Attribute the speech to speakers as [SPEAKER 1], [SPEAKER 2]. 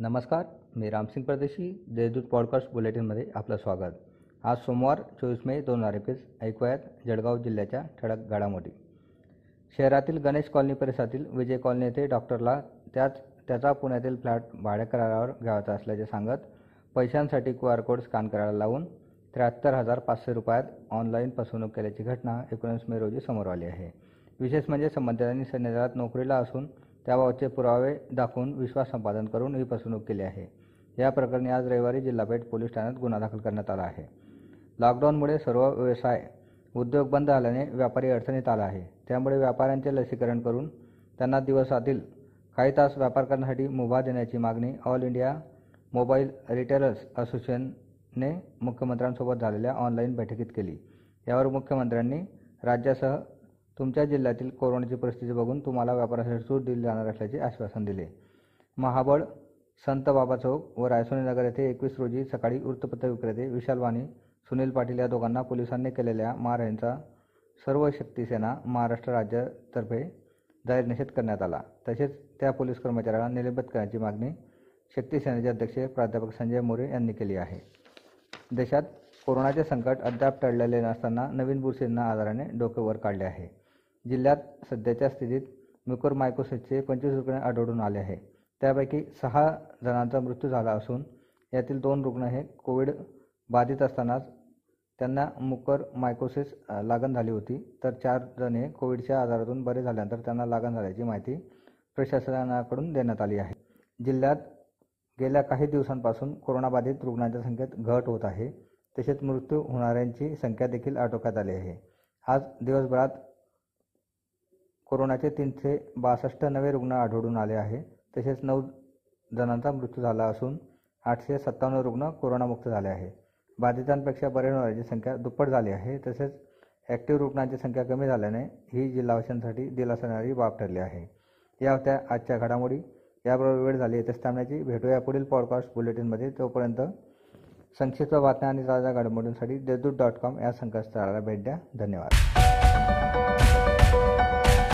[SPEAKER 1] नमस्कार मी रामसिंग परदेशी देशदूत पॉडकास्ट बुलेटिनमध्ये आपलं स्वागत. आज सोमवार चोवीस मे दोन हजार एकवीस ऐकूयात जळगाव जिल्ह्याच्या ठळक घडामोडी. शहरातील गणेश कॉलनी परिसरातील विजय कॉलनी येथे डॉक्टरला त्याच त्याचा पुण्यातील फ्लॅट भाडेकरारावर घ्यायचा असल्याचे सांगत पैशांसाठी क्यू आर कोड स्कॅन करायला लावून त्र्याहत्तर हजार पाचशे रुपयात ऑनलाईन फसवणूक केल्याची घटना एकोणीस मे रोजी समोर आली आहे. विशेष म्हणजे संबंधितांनी सैन्य दलात नोकरीला असून त्याबाबतचे पुरावे दाखवून विश्वास संपादन करून ही फसवणूक केली आहे. या प्रकरणी आज रविवारी जिल्हापेठ पोलीस ठाण्यात गुन्हा दाखल करण्यात आला आहे. लॉकडाऊनमुळे सर्व व्यवसाय उद्योग बंद झाल्याने व्यापारी अडचणीत आला आहे. त्यामुळे व्यापाऱ्यांचे लसीकरण करून त्यांना दिवसातील काही तास व्यापार करण्यासाठी मुभा देण्याची मागणी ऑल इंडिया मोबाईल रिटेलर्स असोसिएशनने मुख्यमंत्र्यांसोबत झालेल्या ऑनलाईन बैठकीत केली. यावर मुख्यमंत्र्यांनी राज्यासह तुमच्या जिल्ह्यातील कोरोनाची परिस्थिती बघून तुम्हाला व्यापारासाठी सूट दिली जाणार असल्याचे आश्वासन दिले. महाबळ संत बाबा चौक व रायसोनी नगर येथे एकवीस रोजी सकाळी वृत्तपत्र विक्रेते विशाल वाणी सुनील पाटील या दोघांना पोलिसांनी केलेल्या मारहाणीचा सर्व शक्तीसेना महाराष्ट्र राज्यातर्फे जाहीर निषेध करण्यात आला. तसेच त्या पोलीस कर्मचाऱ्याला निलंबित करण्याची मागणी शक्तीसेनेचे अध्यक्ष प्राध्यापक संजय मोरे यांनी केली आहे. देशात कोरोनाचे संकट अद्याप टळलेले नसताना नवीन बुरशींना आजाराने डोकेवर काढले आहे. जिल्ह्यात सध्याच्या स्थितीत म्युकोरमायकोसिसचे पंचवीस रुग्ण आढळून आले आहे. त्यापैकी सहा जणांचा मृत्यू झाला असून यातील दोन रुग्ण हे कोविड बाधित असतानाच त्यांना मुकर मायकोसिस लागण झाली होती. तर चार जण हे कोविडच्या आजारातून बरे झाल्यानंतर त्यांना लागण झाल्याची माहिती प्रशासनाकडून देण्यात आली आहे. जिल्ह्यात गेल्या काही दिवसांपासून कोरोनाबाधित रुग्णांच्या संख्येत घट होत आहे. तसेच मृत्यू होणाऱ्यांची संख्या देखील आटोक्यात आली आहे. आज दिवसभरात कोरोनाचे तीनशे बासष्ट नवे रुग्ण आढळून आले आहे. तसेच नऊ जणांचा मृत्यू झाला असून आठशे सत्तावन्न रुग्ण कोरोनामुक्त झाले आहे. बाधितांपेक्षा बरे होणाऱ्यांची संख्या दुप्पट झाली आहे. तसेच ॲक्टिव्ह रुग्णांची संख्या कमी झाल्याने ही जिल्हावाशांसाठी दिलासणारी बाब ठरली आहे. या होत्या आजच्या घडामोडी. याबरोबर वेळ झाली येथे थांबण्याची भेटूया पुढील पॉडकास्ट बुलेटिनमध्ये तोपर्यंत संक्षिप्त बातम्या आणि ताज्या घडामोडींसाठी देशदूत डॉट कॉम या संकेतस्थळाला भेट द्या. धन्यवाद.